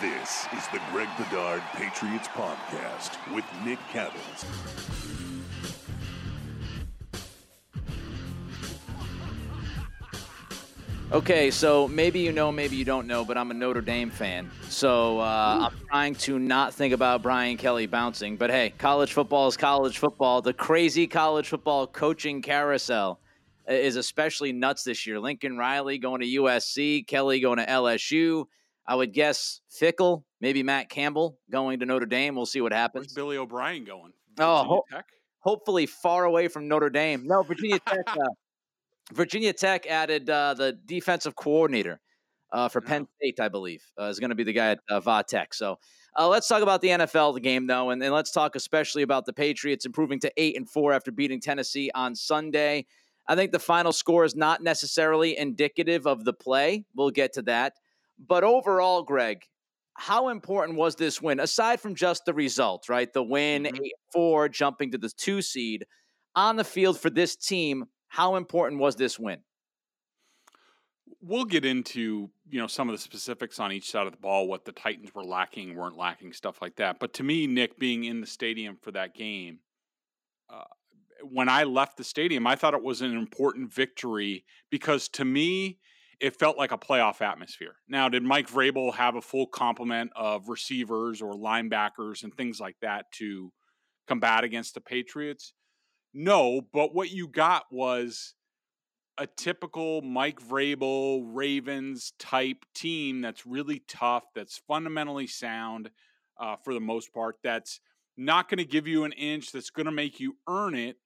This is the Greg Bedard Patriots Podcast with Nick Cattles. Okay, so maybe you know, maybe you don't know, but I'm a Notre Dame fan. So uh, I'm trying to not think about Brian Kelly bouncing. But hey, college football is college football. The crazy college football coaching carousel is especially nuts this year. Lincoln Riley going to USC, Kelly going to LSU. I would guess Fickell, maybe Matt Campbell going to Notre Dame. We'll see what happens. Where's Billy O'Brien going? Oh, ho- Tech? hopefully far away from Notre Dame. No, Virginia Tech. Uh, Virginia Tech added uh, the defensive coordinator uh, for Penn State, I believe, uh, is going to be the guy at uh, Va Tech. So uh, let's talk about the NFL the game though, and then let's talk especially about the Patriots improving to eight and four after beating Tennessee on Sunday. I think the final score is not necessarily indicative of the play. We'll get to that, but overall, Greg, how important was this win aside from just the result? Right, the win Mhm. four, jumping to the two seed on the field for this team. How important was this win? We'll get into you know some of the specifics on each side of the ball, what the Titans were lacking, weren't lacking, stuff like that. But to me, Nick, being in the stadium for that game, uh, when I left the stadium, I thought it was an important victory because to me, it felt like a playoff atmosphere. Now, did Mike Vrabel have a full complement of receivers or linebackers and things like that to combat against the Patriots? No, but what you got was a typical Mike Vrabel Ravens type team that's really tough, that's fundamentally sound uh, for the most part, that's not going to give you an inch, that's going to make you earn it.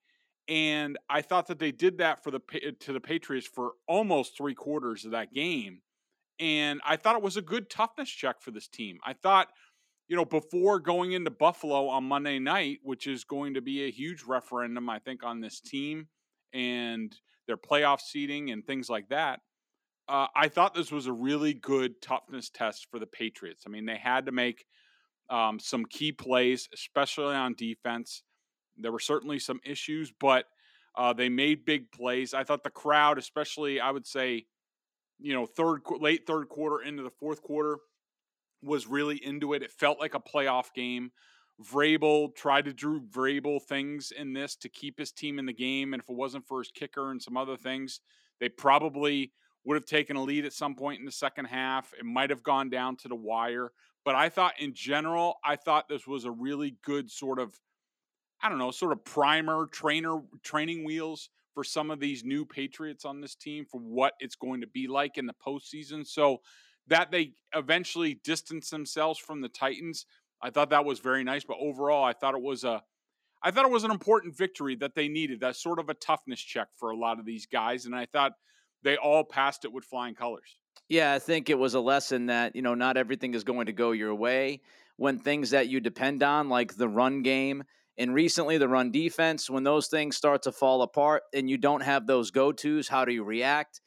And I thought that they did that for the to the Patriots for almost three quarters of that game, and I thought it was a good toughness check for this team. I thought, you know, before going into Buffalo on Monday night, which is going to be a huge referendum, I think, on this team and their playoff seeding and things like that. Uh, I thought this was a really good toughness test for the Patriots. I mean, they had to make um, some key plays, especially on defense. There were certainly some issues, but uh, they made big plays. I thought the crowd, especially, I would say, you know, third, late third quarter into the fourth quarter, was really into it. It felt like a playoff game. Vrabel tried to do Vrabel things in this to keep his team in the game. And if it wasn't for his kicker and some other things, they probably would have taken a lead at some point in the second half. It might have gone down to the wire. But I thought in general, I thought this was a really good sort of, I don't know, sort of primer, trainer, training wheels for some of these new Patriots on this team for what it's going to be like in the postseason. So that they eventually distance themselves from the Titans, I thought that was very nice. But overall, I thought it was a I thought it was an important victory that they needed. That's sort of a toughness check for a lot of these guys. And I thought they all passed it with flying colors. Yeah, I think it was a lesson that, you know, not everything is going to go your way. When things that you depend on, like the run game and recently the run defense, when those things start to fall apart and you don't have those go tos, how do you react?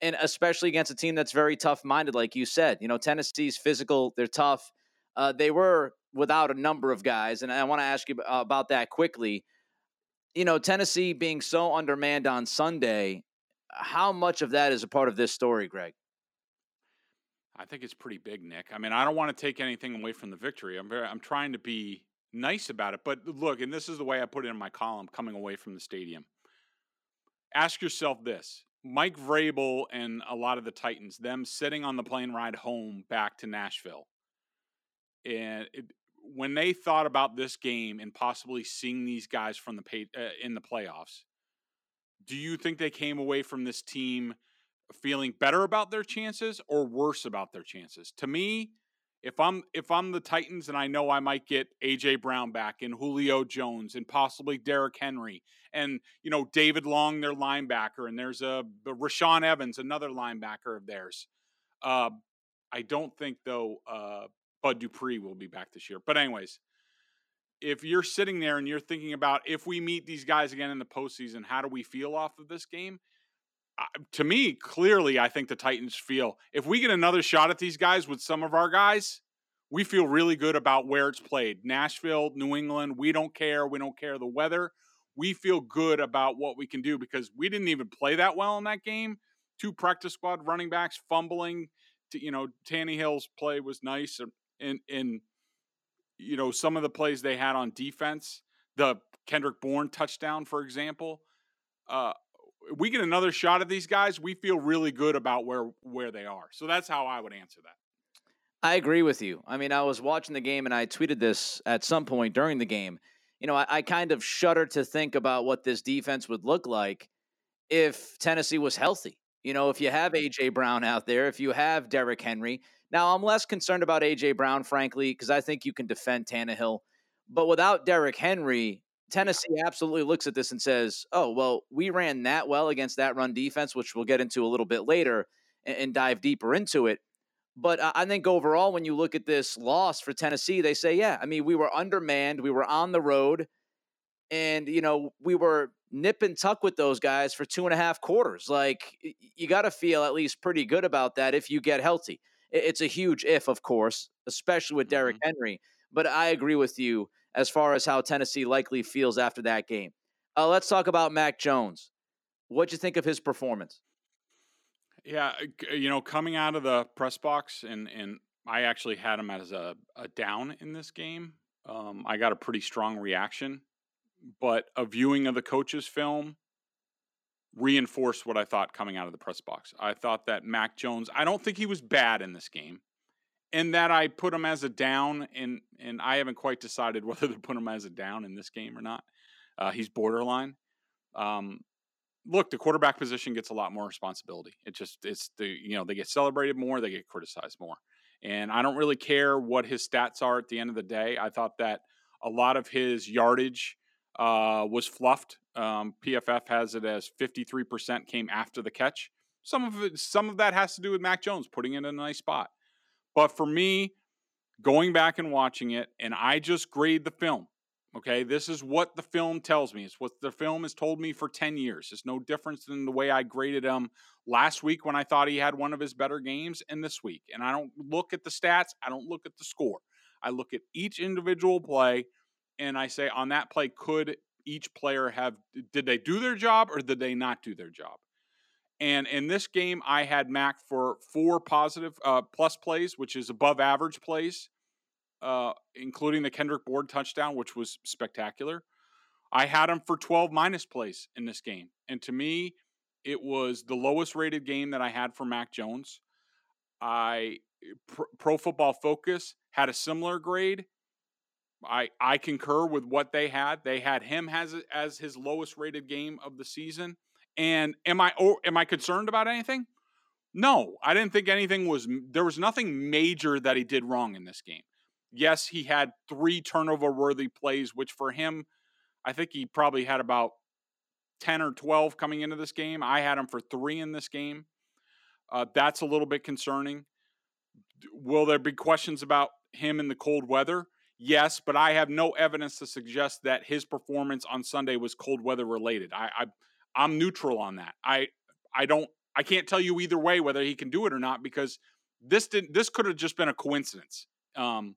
And especially against a team that's very tough minded, like you said. You know, Tennessee's physical, they're tough. Uh, they were without a number of guys. And I want to ask you uh, about that quickly. You know, Tennessee being so undermanned on Sunday, how much of that is a part of this story, Greg? I think it's pretty big, Nick. I mean, I don't want to take anything away from the victory. I'm very, I'm trying to be nice about it. But look, and this is the way I put it in my column coming away from the stadium. Ask yourself this. Mike Vrabel and a lot of the Titans, them sitting on the plane ride home back to Nashville. And it, when they thought about this game and possibly seeing these guys from the pay, uh, in the playoffs, do you think they came away from this team feeling better about their chances or worse about their chances? To me, if I'm if I'm the Titans and I know I might get AJ Brown back and Julio Jones and possibly Derrick Henry and you know David Long, their linebacker, and there's a Rashaan Evans, another linebacker of theirs. Uh, I don't think though uh, Bud Dupree will be back this year. But anyways, if you're sitting there and you're thinking about if we meet these guys again in the postseason, how do we feel off of this game? To me, clearly, I think the Titans feel if we get another shot at these guys with some of our guys, we feel really good about where it's played. Nashville, New England, we don't care. We don't care the weather. We feel good about what we can do because we didn't even play that well in that game. Two practice squad running backs fumbling. To, you know, Tannehill's play was nice. And and you know some of the plays they had on defense, the Kendrick Bourne touchdown, for example. Uh, we get another shot at these guys, we feel really good about where where they are. So that's how I would answer that. I agree with you. I mean, I was watching the game and I tweeted this at some point during the game. You know, I, I kind of shudder to think about what this defense would look like if Tennessee was healthy. You know, if you have AJ Brown out there, if you have Derrick Henry. Now, I'm less concerned about AJ Brown, frankly, because I think you can defend Tannehill. But without Derrick Henry, Tennessee absolutely looks at this and says, "Oh, well, we ran that well against that run defense, which we'll get into a little bit later and, and dive deeper into it." But I think overall, when you look at this loss for Tennessee, they say, "Yeah, I mean, we were undermanned, we were on the road, and you know, we were nip and tuck with those guys for two and a half quarters. Like, you got to feel at least pretty good about that if you get healthy. It's a huge if, of course, especially with Derrick mm-hmm. Henry. But I agree with you as far as how Tennessee likely feels after that game. Uh, let's talk about Mac Jones. What'd you think of his performance? Yeah, you know, coming out of the press box, and and I actually had him as a, a down in this game. Um, I got a pretty strong reaction, but a viewing of the coach's film reinforced what I thought coming out of the press box. I thought that Mac Jones, I don't think he was bad in this game and that I put him as a down, and and I haven't quite decided whether to put him as a down in this game or not. Uh, he's borderline. Um, look, the quarterback position gets a lot more responsibility. It just it's the you know they get celebrated more, they get criticized more, and I don't really care what his stats are at the end of the day. I thought that a lot of his yardage uh, was fluffed. Um, PFF has it as 53% came after the catch. Some of it, some of that has to do with Mac Jones putting it in a nice spot. But for me, going back and watching it, and I just grade the film. Okay, this is what the film tells me. It's what the film has told me for 10 years. It's no difference than the way I graded him last week when I thought he had one of his better games and this week. And I don't look at the stats, I don't look at the score. I look at each individual play and I say, on that play, could each player have, did they do their job or did they not do their job? And in this game, I had Mac for four positive uh, plus plays, which is above average plays, uh, including the Kendrick Bourne touchdown, which was spectacular. I had him for 12 minus plays in this game. And to me, it was the lowest rated game that I had for Mac Jones. I Pro Football Focus had a similar grade. I I concur with what they had. They had him as as his lowest rated game of the season. And am I or am I concerned about anything? No, I didn't think anything was there was nothing major that he did wrong in this game. Yes, he had three turnover worthy plays, which for him, I think he probably had about 10 or 12 coming into this game. I had him for three in this game. Uh, that's a little bit concerning. Will there be questions about him in the cold weather? Yes, but I have no evidence to suggest that his performance on Sunday was cold weather related. I, I I'm neutral on that. I I don't I can't tell you either way whether he can do it or not because this did this could have just been a coincidence. Um,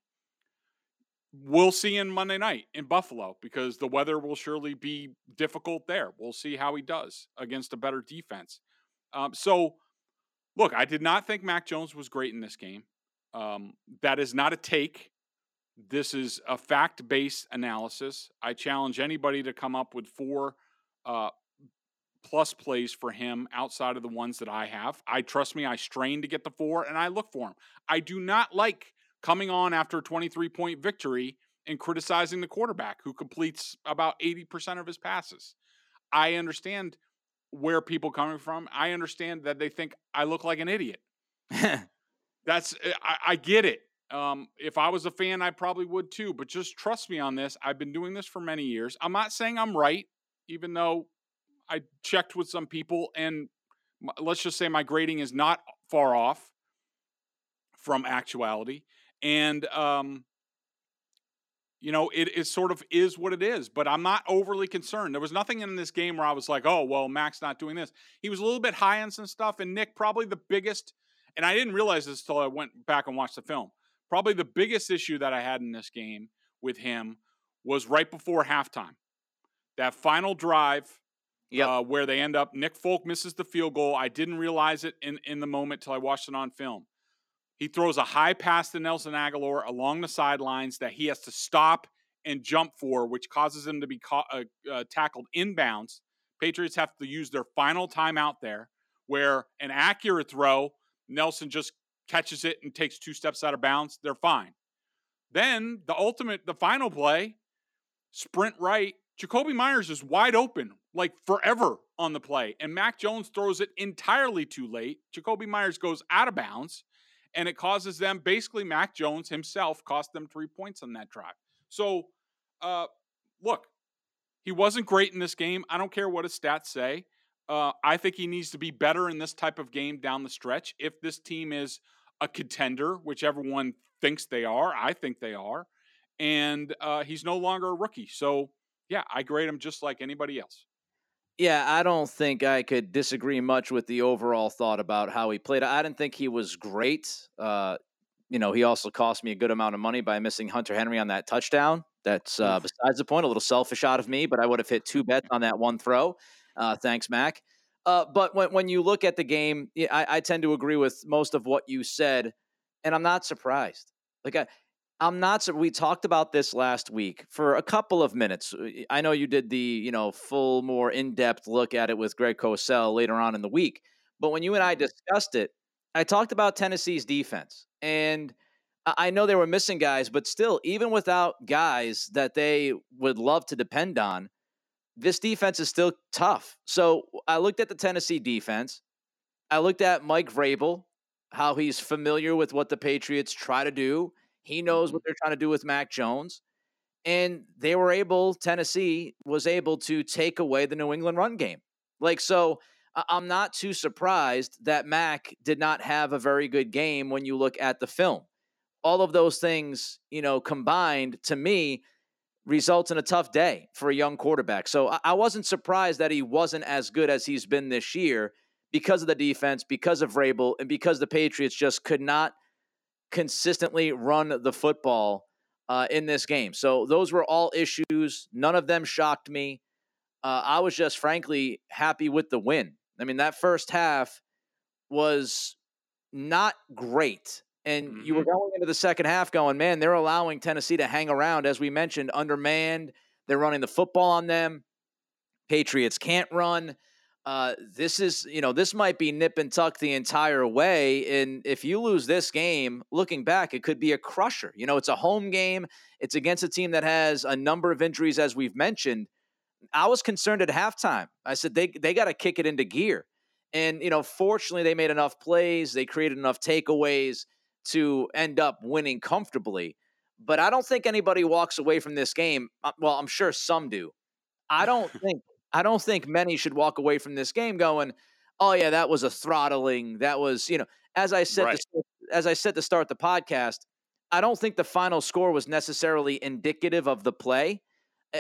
we'll see in Monday night in Buffalo because the weather will surely be difficult there. We'll see how he does against a better defense. Um, so, look, I did not think Mac Jones was great in this game. Um, that is not a take. This is a fact based analysis. I challenge anybody to come up with four uh, plus plays for him outside of the ones that I have. I trust me, I strain to get the four and I look for him. I do not like coming on after a 23 point victory and criticizing the quarterback who completes about 80% of his passes. I understand where people coming from. I understand that they think I look like an idiot. That's eh, I, I, get it. Um, if I was a fan, I probably would too. But just trust me on this. I've been doing this for many years. I'm not saying I'm right, even though I checked with some people, and let's just say my grading is not far off from actuality. And, um, you know, it is sort of is what it is, but I'm not overly concerned. There was nothing in this game where I was like, oh, well, Mac's not doing this. He was a little bit high on some stuff, and Nick, probably the biggest, and I didn't realize this until I went back and watched the film. Probably the biggest issue that I had in this game with him was right before halftime. That final drive yep. uh, where they end up. Nick Folk misses the field goal. I didn't realize it in, in the moment till I watched it on film. He throws a high pass to Nelson Agholor along the sidelines that he has to stop and jump for, which causes him to be ca- uh, uh, tackled inbounds. Patriots have to use their final timeout there, where an accurate throw, Nelson just catches it and takes two steps out of bounds. They're fine. Then the ultimate, the final play, sprint right. Jakobi Meyers is wide open, like forever on the play. And Mac Jones throws it entirely too late. Jakobi Meyers goes out of bounds, and it causes them basically Mac Jones himself cost them three points on that drive. So, uh, look, he wasn't great in this game. I don't care what his stats say. Uh, I think he needs to be better in this type of game down the stretch. If this team is a contender, which everyone thinks they are, I think they are, and uh, he's no longer a rookie. So, yeah, I grade him just like anybody else. Yeah, I don't think I could disagree much with the overall thought about how he played. I didn't think he was great. Uh, you know, he also cost me a good amount of money by missing Hunter Henry on that touchdown. That's uh, besides the point. A little selfish out of me, but I would have hit two bets on that one throw. Uh, thanks, Mac. Uh, but when when you look at the game, I, I tend to agree with most of what you said, and I'm not surprised. Like I, I'm not. So. We talked about this last week for a couple of minutes. Uh, I know you did the you know full, more in depth look at it with Greg Cosell later on in the week. But when you and I mm-hmm. discussed it, I talked about Tennessee's defense, and I know they were missing guys, but still, even without guys that they would love to depend on, this defense is still tough. So I looked at the Tennessee defense. I looked at Mike Vrabel, how he's familiar with what the Patriots try to do. He knows what they're trying to do with Mac Jones. And they were able, Tennessee was able to take away the New England run game. Like, so I'm not too surprised that Mac did not have a very good game when you look at the film. All of those things, you know, combined to me results in a tough day for a young quarterback. So I wasn't surprised that he wasn't as good as he's been this year because of the defense, because of Vrabel, and because the Patriots just could not consistently run the football uh, in this game. So those were all issues. None of them shocked me. Uh, I was just frankly happy with the win. I mean, that first half was not great. And mm-hmm. you were mm-hmm. going into the second half going, man, they're allowing Tennessee to hang around, as we mentioned, undermanned. They're running the football on them. Patriots can't run. Uh, this is, you know, this might be nip and tuck the entire way. And if you lose this game, looking back, it could be a crusher. You know, it's a home game, it's against a team that has a number of injuries, as we've mentioned. I was concerned at halftime. I said, they, they got to kick it into gear. And, you know, fortunately, they made enough plays, they created enough takeaways to end up winning comfortably. But I don't think anybody walks away from this game. Uh, well, I'm sure some do. I don't think I don't think many should walk away from this game going, "Oh yeah, that was a throttling. That was you know." As I said, right. to, as I said to start the podcast, I don't think the final score was necessarily indicative of the play.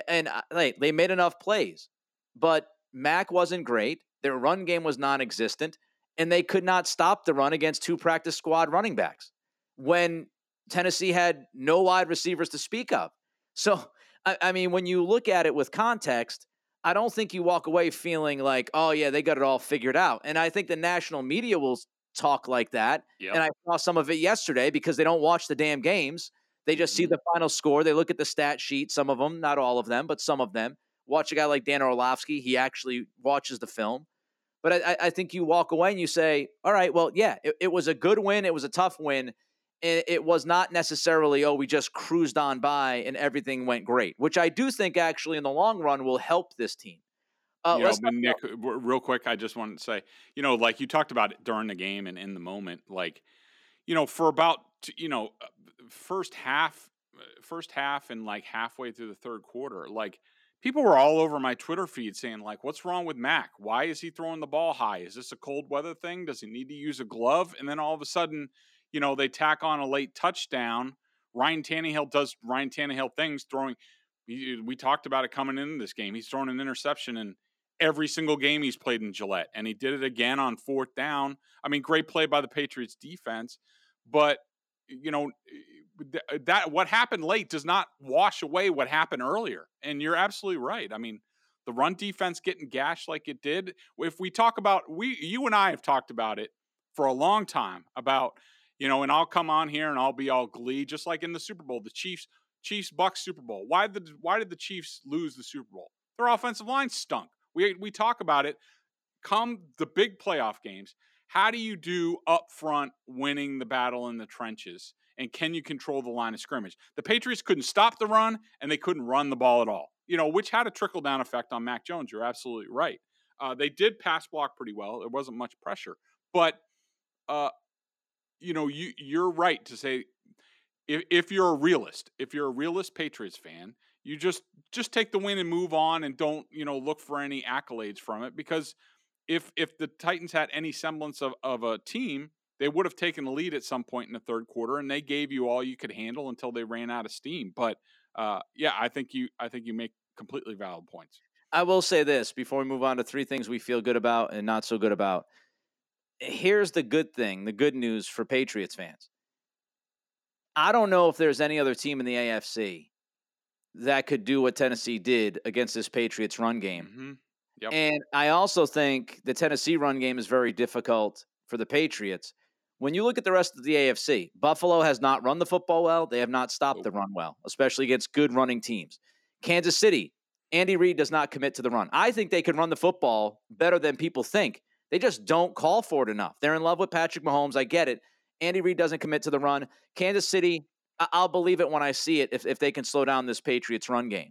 And uh, like they made enough plays, but Mac wasn't great. Their run game was non-existent, and they could not stop the run against two practice squad running backs when Tennessee had no wide receivers to speak of. So, I, I mean, when you look at it with context, I don't think you walk away feeling like, oh, yeah, they got it all figured out. And I think the national media will talk like that. Yep. And I saw some of it yesterday because they don't watch the damn games. They just see mm-hmm. the final score. They look at the stat sheet, some of them, not all of them, but some of them. Watch a guy like Dan Orlovsky. He actually watches the film. But I, I think you walk away and you say, all right, well, yeah, it, it was a good win. It was a tough win it was not necessarily oh we just cruised on by and everything went great which i do think actually in the long run will help this team uh, you know, Nick, real quick, I just wanted to say, you know, like you talked about it during the game and in the moment, like, you know, for about, you know, uh, first half, uh, first half and like halfway through the third quarter, like people were all over my Twitter feed saying, like, what's wrong with Mac? Why is he throwing the ball high? Is this a cold weather thing? Does he need to use a glove? And then all of a sudden, you know, they tack on a late touchdown. Ryan Tannehill does Ryan Tannehill things, throwing. We, talked about it coming into this game. He's thrown an interception in every single game he's played in Gillette, and he did it again on fourth down. I mean, great play by the Patriots defense, but you know that what happened late does not wash away what happened earlier. And you're absolutely right. I mean, the run defense getting gashed like it did. If we talk about we, you and I have talked about it for a long time about You know, and I'll come on here and I'll be all glee, just like in the Super Bowl, the Chiefs, Chiefs Bucks Super Bowl. Why did why did the Chiefs lose the Super Bowl? Their offensive line stunk. We we talk about it. Come the big playoff games, how do you do up front winning the battle in the trenches? And can you control the line of scrimmage? The Patriots couldn't stop the run and they couldn't run the ball at all. You know, which had a trickle down effect on Mac Jones. You're absolutely right. Uh, they did pass block pretty well. There wasn't much pressure, but uh, you know, you you're right to say if if you're a realist, if you're a realist Patriots fan, you just just take the win and move on and don't you know look for any accolades from it because if if the Titans had any semblance of, of a team, they would have taken the lead at some point in the third quarter, and they gave you all you could handle until they ran out of steam. But uh, yeah, I think you I think you make completely valid points. I will say this before we move on to three things we feel good about and not so good about. Here's the good thing, the good news for Patriots fans. I don't know if there's any other team in the AFC that could do what Tennessee did against this Patriots run game. Mm-hmm. Yep. And I also think the Tennessee run game is very difficult for the Patriots. When you look at the rest of the AFC, Buffalo has not run the football well. They have not stopped Nope. the run well, especially against good running teams. Kansas City, Andy Reid does not commit to the run. I think they can run the football better than people think. They just don't call for it enough. They're in love with Patrick Mahomes. I get it. Andy Reid doesn't commit to the run. Kansas City, I'll believe it when I see it if, if they can slow down this Patriots run game.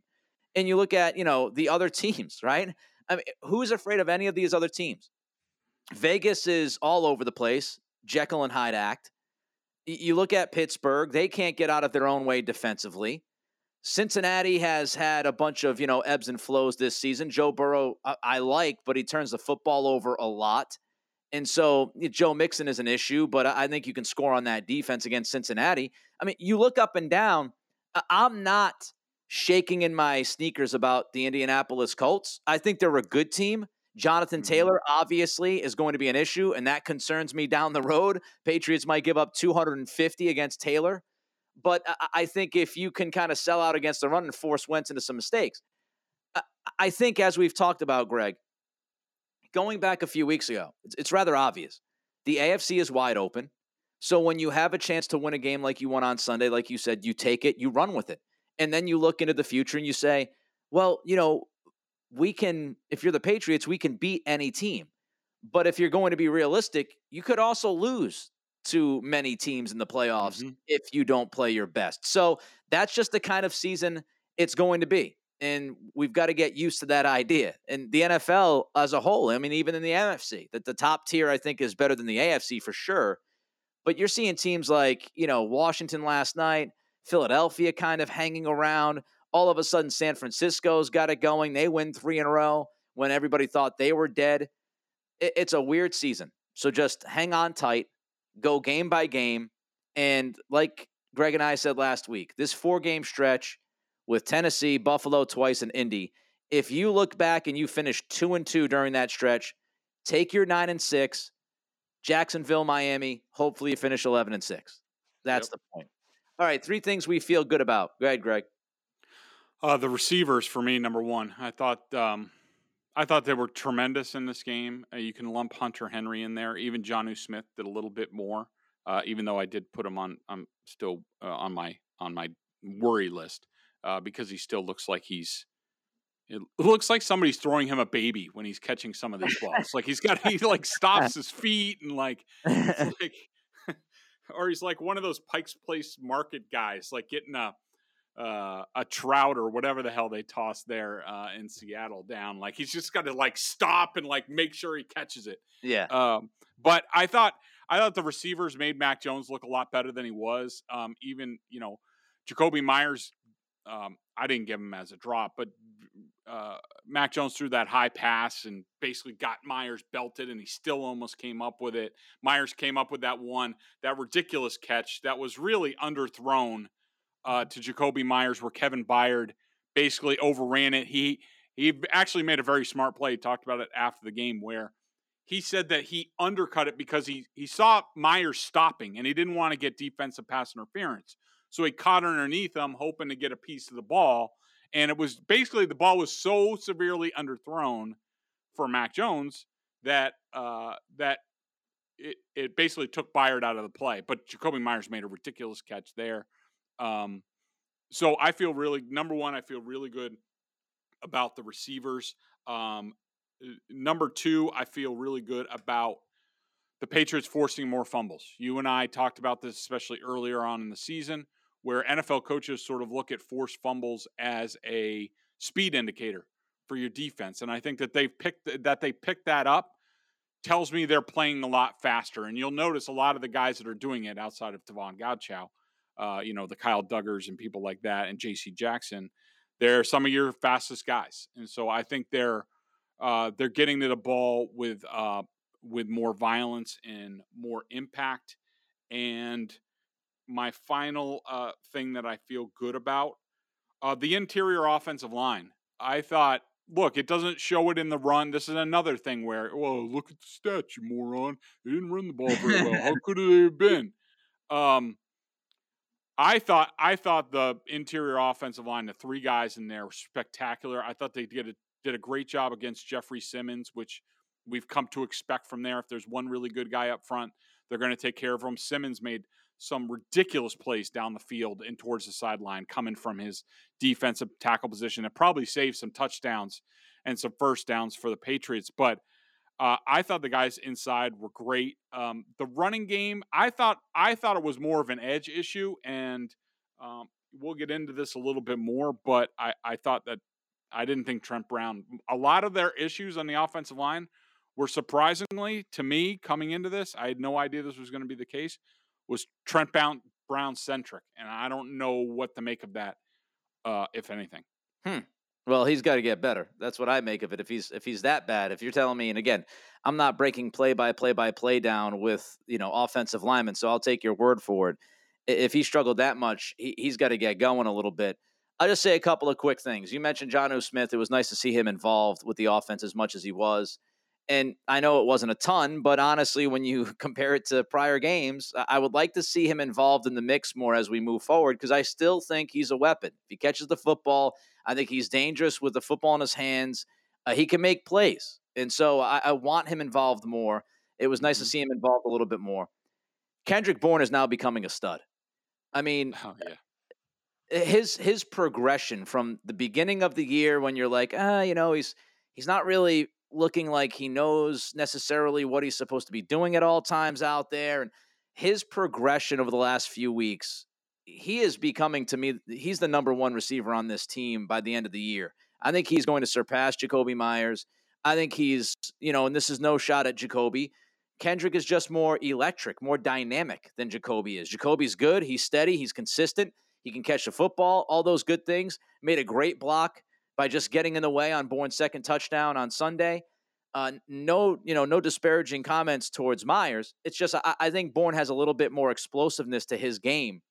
And you look at, you know, the other teams, right? I mean, who's afraid of any of these other teams? Vegas is all over the place, Jekyll and Hyde act. You look at Pittsburgh, they can't get out of their own way defensively. Cincinnati has had a bunch of, you know, ebbs and flows this season. Joe Burrow, I, I like, but he turns the football over a lot. And so Joe Mixon is an issue, but I think you can score on that defense against Cincinnati. I mean, you look up and down. I'm not shaking in my sneakers about the Indianapolis Colts. I think they're a good team. Jonathan Mhm. Taylor obviously is going to be an issue, and that concerns me down the road. Patriots might give up 250 against Taylor, but I- think if you can kind of sell out against the run and force Wentz into some mistakes, I- think as we've talked about, Greg, going back a few weeks ago, it's rather obvious. The AFC is wide open. So when you have a chance to win a game like you won on Sunday, like you said, you take it, you run with it. And then you look into the future and you say, well, you know, we can, if you're the Patriots, we can beat any team. But if you're going to be realistic, you could also lose to many teams in the playoffs Mhm. if you don't play your best. So that's just the kind of season it's going to be. And we've got to get used to that idea. And the NFL as a whole, I mean, even in the NFC, that the top tier, I think, is better than the AFC for sure. But you're seeing teams like, you know, Washington last night, Philadelphia kind of hanging around. All of a sudden, San Francisco's got it going. They win three in a row when everybody thought they were dead. It's a weird season. So just hang on tight, go game by game. And like Greg and I said last week, this four game stretch with Tennessee, Buffalo twice, and Indy, if you look back and you finish two and two during that stretch, take your nine and six, Jacksonville, Miami. Hopefully, you finish eleven and six. That's Yep. the point. All right, three things we feel good about. Go ahead, Greg. Uh, the receivers for me, number one. I thought um, I thought they were tremendous in this game. Uh, you can lump Hunter Henry in there. Even Jonnu Smith did a little bit more. Uh, even though I did put him on, I'm still uh, on my on my worry list uh, because he still looks like he's. It looks like somebody's throwing him a baby when he's catching some of these balls. like he's got he like stops his feet and like like or he's like one of those Pike's Place market guys, like getting a uh, a trout or whatever the hell they toss there uh, in Seattle down. Like he's just got to like stop and like make sure he catches it. yeah. Um, but I thought I thought the receivers made Mac Jones look a lot better than he was. Um, even you know, Jakobi Meyers. Um, I didn't give him as a drop, but uh, Mac Jones threw that high pass and basically got Meyers belted, and he still almost came up with it. Meyers came up with that one, that ridiculous catch that was really underthrown uh, to Jakobi Meyers, where Kevin Byard basically overran it. He he actually made a very smart play. He talked about it after the game, where he said that he undercut it because he he saw Meyers stopping and he didn't want to get defensive pass interference. So he caught underneath him, hoping to get a piece of the ball. And it was basically the ball was so severely underthrown for Mac Jones that uh, that it, it basically took Byard out of the play. But Jakobi Meyers made a ridiculous catch there. Um, so I feel really number one, I feel really good about the receivers. Um, number two, I feel really good about the Patriots forcing more fumbles. You and I talked about this, especially earlier on in the season, where NFL coaches sort of look at forced fumbles as a speed indicator for your defense, and I think that they've picked that they picked that up tells me they're playing a lot faster. And you'll notice a lot of the guys that are doing it outside of Davon Godchaux, uh, you know, the Kyle Duggers and people like that, and J.C. Jackson, they're some of your fastest guys. And so I think they're uh, they're getting to the ball with uh, with more violence and more impact. And my final uh, thing that I feel good about uh, the interior offensive line. I thought look, it doesn't show it in the run. This is another thing where, well, look at the stats, you moron. They didn't run the ball very well. How could they have been? Um, I thought I thought the interior offensive line, the three guys in there, were spectacular. I thought they did a, did a great job against Jeffrey Simmons, which we've come to expect from there. If there's one really good guy up front, they're going to take care of him. Simmons made some ridiculous plays down the field and towards the sideline coming from his defensive tackle position and probably saved some touchdowns and some first downs for the Patriots. But uh, I thought the guys inside were great. Um, the running game, I thought I thought it was more of an edge issue, and um, we'll get into this a little bit more. But I, I thought that I didn't think Trent Brown. A lot of their issues on the offensive line were surprisingly to me coming into this. I had no idea this was going to be the case was Trent Brown, Brown centric, and I don't know what to make of that, uh, if anything. Hmm. Well, he's got to get better. That's what I make of it. If he's if he's that bad, if you're telling me, and again, I'm not breaking play by play by play down with you know offensive linemen, so I'll take your word for it. If he struggled that much, he, he's got to get going a little bit. I'll just say a couple of quick things. You mentioned Jonnu Smith. It was nice to see him involved with the offense as much as he was. And I know it wasn't a ton, but honestly, when you compare it to prior games, I would like to see him involved in the mix more as we move forward because I still think he's a weapon. If he catches the football, I think he's dangerous with the football in his hands. Uh, he can make plays. And so I, I, want him involved more. It was nice to mm-hmm. see him involved a little bit more. Kendrick Bourne is now becoming a stud. I mean, oh, yeah. his his progression from the beginning of the year when you're like, ah, you know, he's he's not really looking like he knows necessarily what he's supposed to be doing at all times out there. And his progression over the last few weeks, he is becoming to me, he's the number one receiver on this team by the end of the year. I think he's going to surpass Jakobi Meyers. I think he's, you know, and this is no shot at Jakobi. Kendrick is just more electric, more dynamic than Jakobi is. Jakobi's good. He's steady. He's consistent. He can catch the football. All those good things. Made a great block by just getting in the way on Bourne's second touchdown on Sunday. Uh, no, you know, no disparaging comments towards Meyers. It's just I, I think Bourne has a little bit more explosiveness to his game,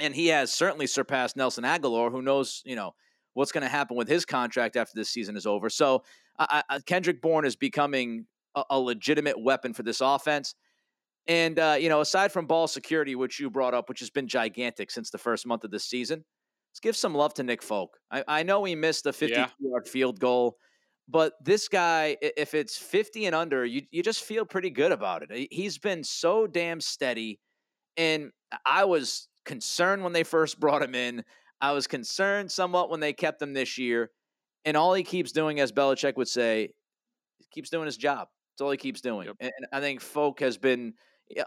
and he has certainly surpassed Nelson Agholor, who knows, you know, what's going to happen with his contract after this season is over. So I, I, Kendrick Bourne is becoming a, a, legitimate weapon for this offense. And uh, you know, aside from ball security, which you brought up, which has been gigantic since the first month of this season, let's give some love to Nick Folk. I, I know he missed a 50 yeah. yard field goal, but this guy, if it's 50 and under, you, you just feel pretty good about it. He's been so damn steady. And I was concerned when they first brought him in. I was concerned somewhat when they kept him this year. And all he keeps doing, as Belichick would say, keeps doing his job. That's all he keeps doing. Yep. And I think Folk has been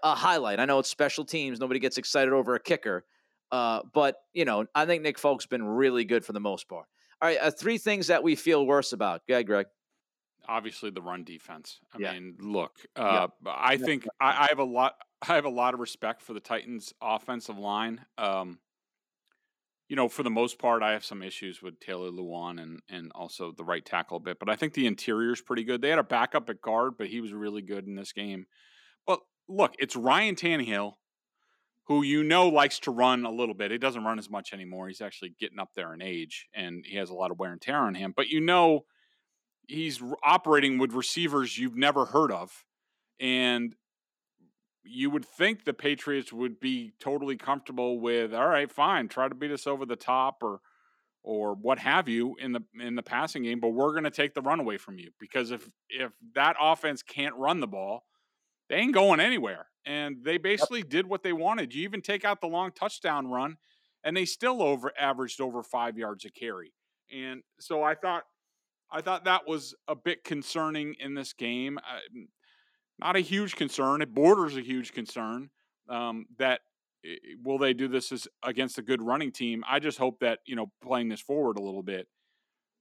a highlight. I know it's special teams. Nobody gets excited over a kicker. Uh, but you know, I think Nick Folk's been really good for the most part. All right, uh, three things that we feel worse about. Go ahead, Greg. Obviously, the run defense. I yeah. mean, look, uh, yeah. I think I, I, have a lot. I have a lot of respect for the Titans' offensive line. Um, you know, for the most part, I have some issues with Taylor Lewan and and also the right tackle a bit, but I think the interior is pretty good. They had a backup at guard, but he was really good in this game. But look, it's Ryan Tannehill who you know likes to run a little bit. He doesn't run as much anymore. He's actually getting up there in age and he has a lot of wear and tear on him. But you know he's operating with receivers you've never heard of. And you would think the Patriots would be totally comfortable with, all right, fine, try to beat us over the top or or what have you in the in the passing game, but we're going to take the run away from you because if if that offense can't run the ball, they ain't going anywhere. And they basically yep. did what they wanted. You even take out the long touchdown run, and they still over averaged over five yards a carry. And so I thought, I thought that was a bit concerning in this game. Uh, not a huge concern. It borders a huge concern. Um, that will they do this as against a good running team? I just hope that you know playing this forward a little bit.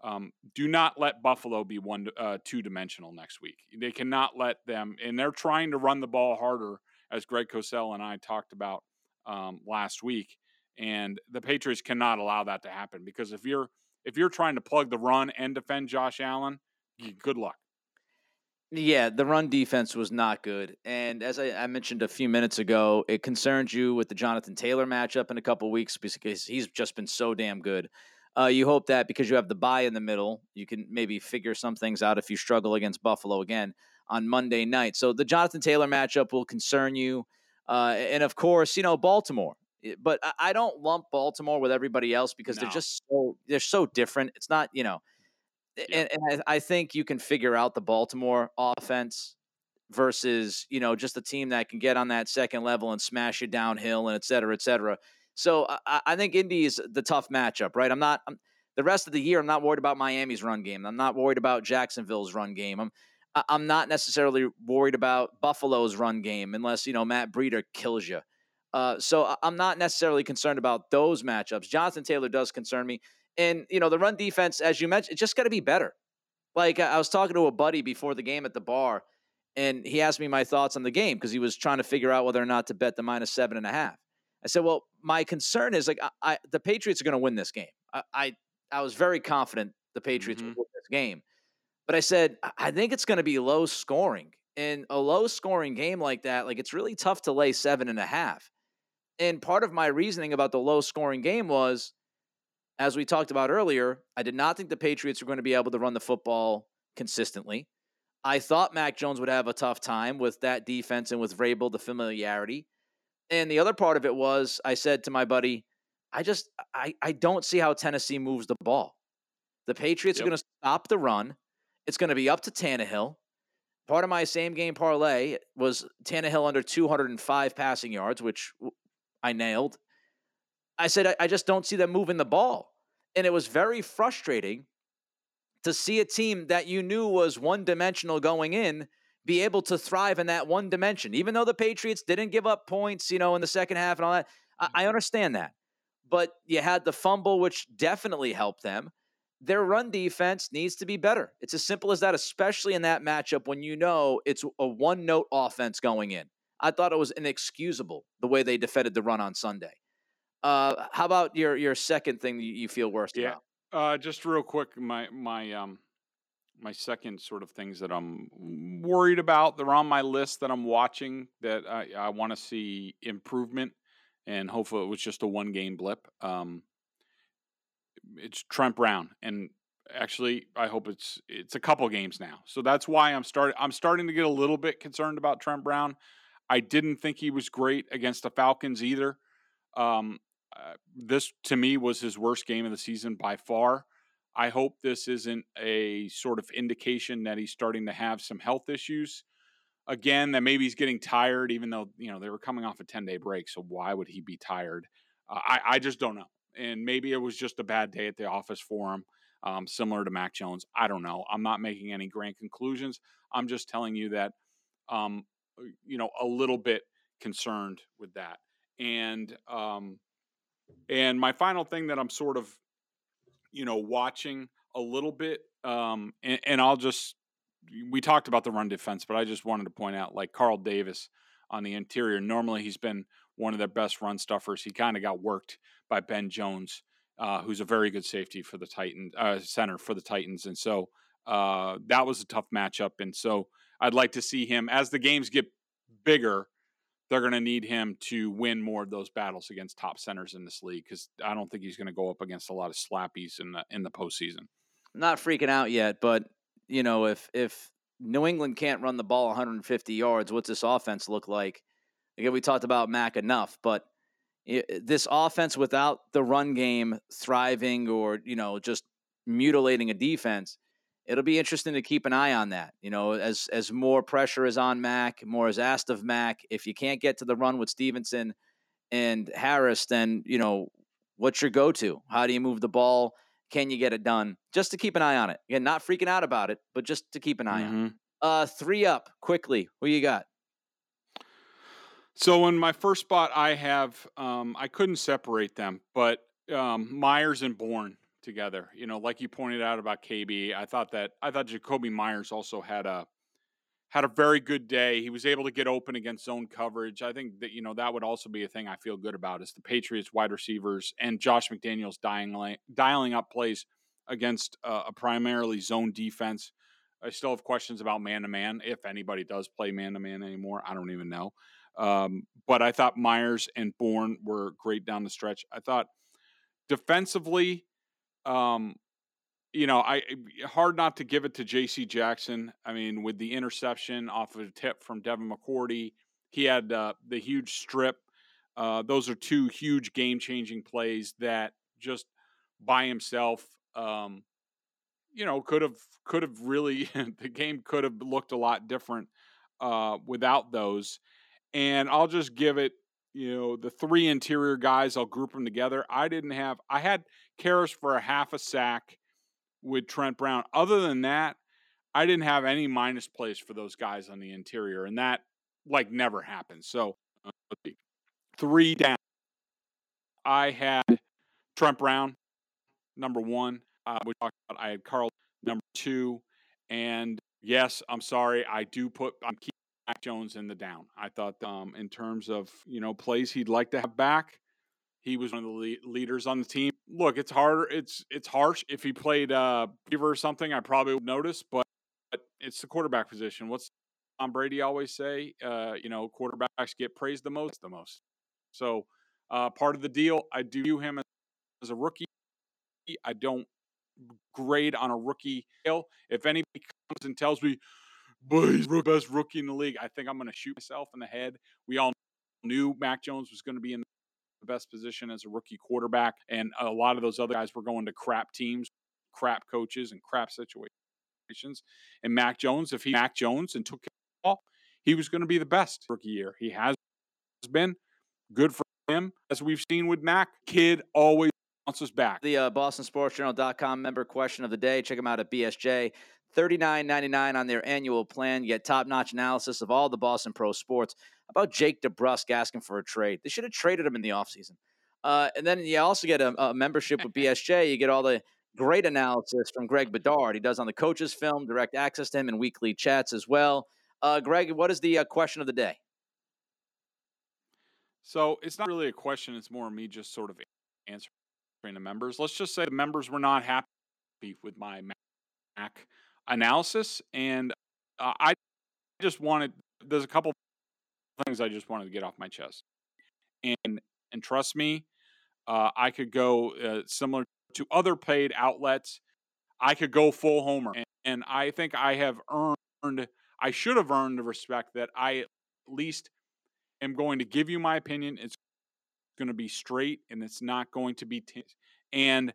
Um, do not let Buffalo be one uh, two dimensional next week. They cannot let them, and they're trying to run the ball harder, as Greg Cosell and I talked about um, last week. And the Patriots cannot allow that to happen because if you're if you're trying to plug the run and defend Josh Allen, good luck. Yeah, the run defense was not good. And as I, I, mentioned a few minutes ago, it concerns you with the Jonathan Taylor matchup in a couple weeks because he's just been so damn good. Uh, you hope that because you have the bye in the middle, you can maybe figure some things out if you struggle against Buffalo again on Monday night. So the Jonathan Taylor matchup will concern you. Uh, and of course, you know, Baltimore. Eh, but I don't lump Baltimore with everybody else because no. they're just so they're so different. It's not, you know, and, and I, I think you can figure out the Baltimore offense versus you know just a team that can get on that second level and smash it downhill and et cetera, et cetera. So I, I think Indy is the tough matchup, right? I'm not I'm, the rest of the year. I'm not worried about Miami's run game. I'm not worried about Jacksonville's run game. I'm I'm not necessarily worried about Buffalo's run game unless you know Matt Breida kills you. Uh, so I'm not necessarily concerned about those matchups. Jonathan Taylor does concern me. And, you know, the run defense, as you mentioned, it's just got to be better. Like, I was talking to a buddy before the game at the bar, and he asked me my thoughts on the game because he was trying to figure out whether or not to bet the minus seven and a half. I said, well, my concern is like, I, I the Patriots are going to win this game. I, I, I, was very confident the Patriots mm-hmm. would win this game. But I said, I think it's going to be low scoring. In a low scoring game like that, like it's really tough to lay seven and a half. And part of my reasoning about the low scoring game was as we talked about earlier, I did not think the Patriots were going to be able to run the football consistently. I thought Mac Jones would have a tough time with that defense and with Vrabel, the familiarity. And the other part of it was I said to my buddy, I just I, I don't see how Tennessee moves the ball. The Patriots yep. are going to stop the run. It's going to be up to Tannehill. Part of my same game parlay was Tannehill under 205 passing yards, which I nailed. I said, I, I just don't see them moving the ball. And it was very frustrating to see a team that you knew was one dimensional going in be able to thrive in that one dimension. Even though the Patriots didn't give up points, you know, in the second half and all that, I, I mm-hmm. understand that. But you had the fumble, which definitely helped them. Their run defense needs to be better. It's as simple as that, especially in that matchup when you know it's a one note offense going in. I thought it was inexcusable the way they defended the run on Sunday. Uh, how about your your second thing you feel worst yeah. about? Uh, just real quick, my my um my second sort of things that I'm worried about. They're on my list that I'm watching that I, I want to see improvement, and hopefully it was just a one game blip. Um, it's Trent Brown, and actually I hope it's it's a couple games now. So that's why I'm starting. I'm starting to get a little bit concerned about Trent Brown. I didn't think he was great against the Falcons either. Um, uh, this to me was his worst game of the season by far. I hope this isn't a sort of indication that he's starting to have some health issues. Again, that maybe he's getting tired, even though you know they were coming off a ten day break. So why would he be tired? Uh, I I just don't know. And maybe it was just a bad day at the office for him, um, similar to Mac Jones. I don't know. I'm not making any grand conclusions. I'm just telling you that, um, you know, a little bit concerned with that. And um, and my final thing that I'm sort of, you know, watching a little bit, um, and, and I'll just, we talked about the run defense, but I just wanted to point out like Carl Davis on the interior. Normally he's been one of their best run stuffers. He kind of got worked by Ben Jones, uh, who's a very good safety for the Titans, uh, center for the Titans. And so uh, that was a tough matchup. And so I'd like to see him as the games get bigger they're going to need him to win more of those battles against top centers in this league because I don't think he's going to go up against a lot of slappies in the in the postseason. not freaking out yet, but you know if if New England can't run the ball 150 yards, what's this offense look like? Again, we talked about Mac enough, but this offense without the run game thriving or you know just mutilating a defense, it'll be interesting to keep an eye on that. You know, as as more pressure is on Mac, more is asked of Mac. If you can't get to the run with Stevenson and Harris, then you know what's your go to? How do you move the ball? Can you get it done? Just to keep an eye on it. Again, not freaking out about it, but just to keep an eye mm-hmm. on. It. Uh, three up quickly. Who you got? So in my first spot, I have um, I couldn't separate them, but um, Meyers and Bourne together. You know, like you pointed out about KB, I thought that I thought Jakobi Meyers also had a had a very good day. He was able to get open against zone coverage. I think that you know that would also be a thing I feel good about is the Patriots wide receivers and Josh McDaniels dialing dialing up plays against uh, a primarily zone defense. I still have questions about man to man if anybody does play man to man anymore. I don't even know. Um, but I thought Meyers and Bourne were great down the stretch. I thought defensively, um, you know, I hard not to give it to J.C. Jackson. I mean, with the interception off of a tip from Devin McCourty, he had uh, the huge strip. Uh, those are two huge game-changing plays that just by himself, um, you know, could have could have really the game could have looked a lot different uh, without those. And I'll just give it, you know, the three interior guys. I'll group them together. I didn't have. I had Karras for a half a sack with Trent Brown. Other than that, I didn't have any minus plays for those guys on the interior, and that like never happens. So uh, three down. I had Trent Brown number one. Uh, we talked about I had Carl number two, and yes, I'm sorry, I do put I'm keeping Mac Jones in the down. I thought um, in terms of you know plays he'd like to have back, he was one of the leaders on the team. Look, it's harder. It's it's harsh. If he played uh, Beaver or something, I probably would notice. But it's the quarterback position. What's Tom Brady always say? Uh, you know, quarterbacks get praised the most, the most. So uh, part of the deal, I do view him as a rookie. I don't grade on a rookie scale. If anybody comes and tells me, "But he's the best rookie in the league," I think I'm going to shoot myself in the head. We all knew Mac Jones was going to be in the best position as a rookie quarterback. And a lot of those other guys were going to crap teams, crap coaches, and crap situations. And Mac Jones, if he Mac Jones and took ball, he was going to be the best rookie year. He has been good for him, as we've seen with Mac. Kid always bounces back. The uh, BostonSportsJournal.com member question of the day. Check them out at BSJ. $39.99 on their annual plan. Get top notch analysis of all the Boston Pro sports about Jake DeBrusk asking for a trade? They should have traded him in the offseason. Uh, and then you also get a, a membership with BSJ. You get all the great analysis from Greg Bedard. He does on the coaches' film, direct access to him, and weekly chats as well. Uh, Greg, what is the uh, question of the day? So it's not really a question. It's more me just sort of answering the members. Let's just say the members were not happy with my Mac analysis, and uh, I just wanted. There's a couple things I just wanted to get off my chest. And and trust me, uh, I could go uh, similar to other paid outlets. I could go full homer, and, and I think I have earned. I should have earned the respect that I at least am going to give you my opinion. It's going to be straight, and it's not going to be. T- and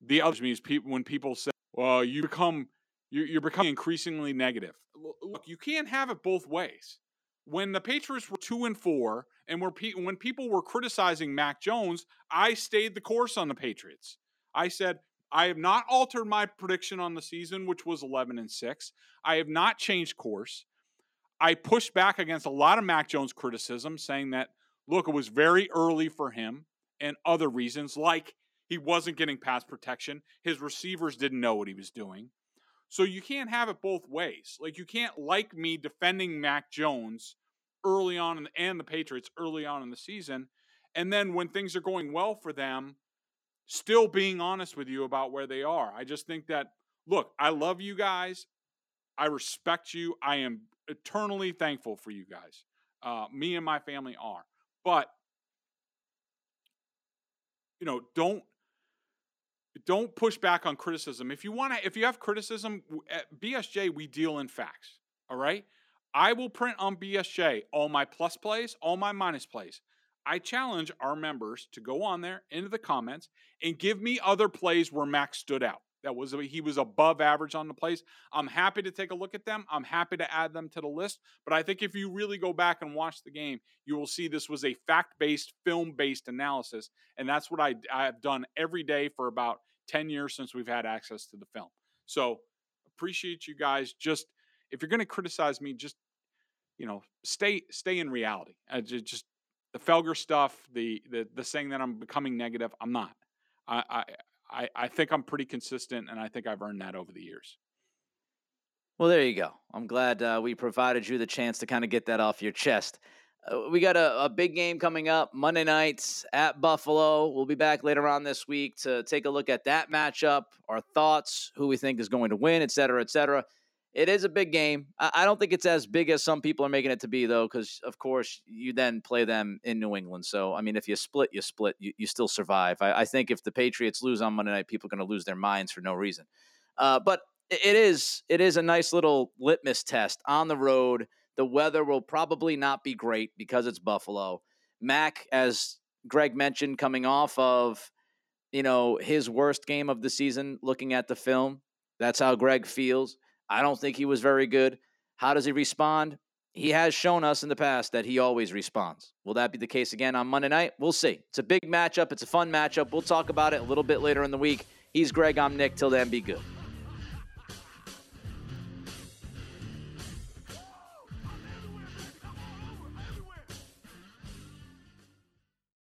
the other means people when people say, "Well, you become you're becoming increasingly negative." Look, you can't have it both ways when the Patriots were two and four, and were pe- when people were criticizing Mac Jones, I stayed the course on the Patriots. I said I have not altered my prediction on the season, which was eleven and six. I have not changed course. I pushed back against a lot of Mac Jones criticism, saying that look, it was very early for him, and other reasons like he wasn't getting pass protection. His receivers didn't know what he was doing. So you can't have it both ways. Like you can't like me defending Mac Jones early on in the, and the Patriots early on in the season, and then when things are going well for them, still being honest with you about where they are. I just think that look, I love you guys. I respect you. I am eternally thankful for you guys. Uh, me and my family are, but you know, don't don't push back on criticism. If you want to, if you have criticism at BSJ, we deal in facts. All right. I will print on BSJ all my plus plays, all my minus plays. I challenge our members to go on there into the comments and give me other plays where Max stood out. that was he was above average on the plays. I'm happy to take a look at them. I'm happy to add them to the list. But I think if you really go back and watch the game, you will see this was a fact-based, film-based analysis, and that's what I I have done every day for about 10 years since we've had access to the film. So appreciate you guys. Just if you're going to criticize me, just you know, stay stay in reality. Uh, just the Felger stuff, the the the saying that I'm becoming negative. I'm not. I I I think I'm pretty consistent, and I think I've earned that over the years. Well, there you go. I'm glad uh, we provided you the chance to kind of get that off your chest. Uh, we got a, a, big game coming up Monday nights at Buffalo. We'll be back later on this week to take a look at that matchup, our thoughts, who we think is going to win, et cetera, et cetera. It is a big game. I don't think it's as big as some people are making it to be, though, because of course you then play them in New England. So I mean, if you split, you split. You, you still survive. I, I, think if the Patriots lose on Monday night, people are going to lose their minds for no reason. Uh, but it is it is a nice little litmus test on the road. The weather will probably not be great because it's Buffalo. Mac, as Greg mentioned, coming off of you know his worst game of the season. Looking at the film, that's how Greg feels. I don't think he was very good. How does he respond? He has shown us in the past that he always responds. Will that be the case again on Monday night? We'll see. It's a big matchup. It's a fun matchup. We'll talk about it a little bit later in the week. He's Greg. I'm Nick. Till then, be good.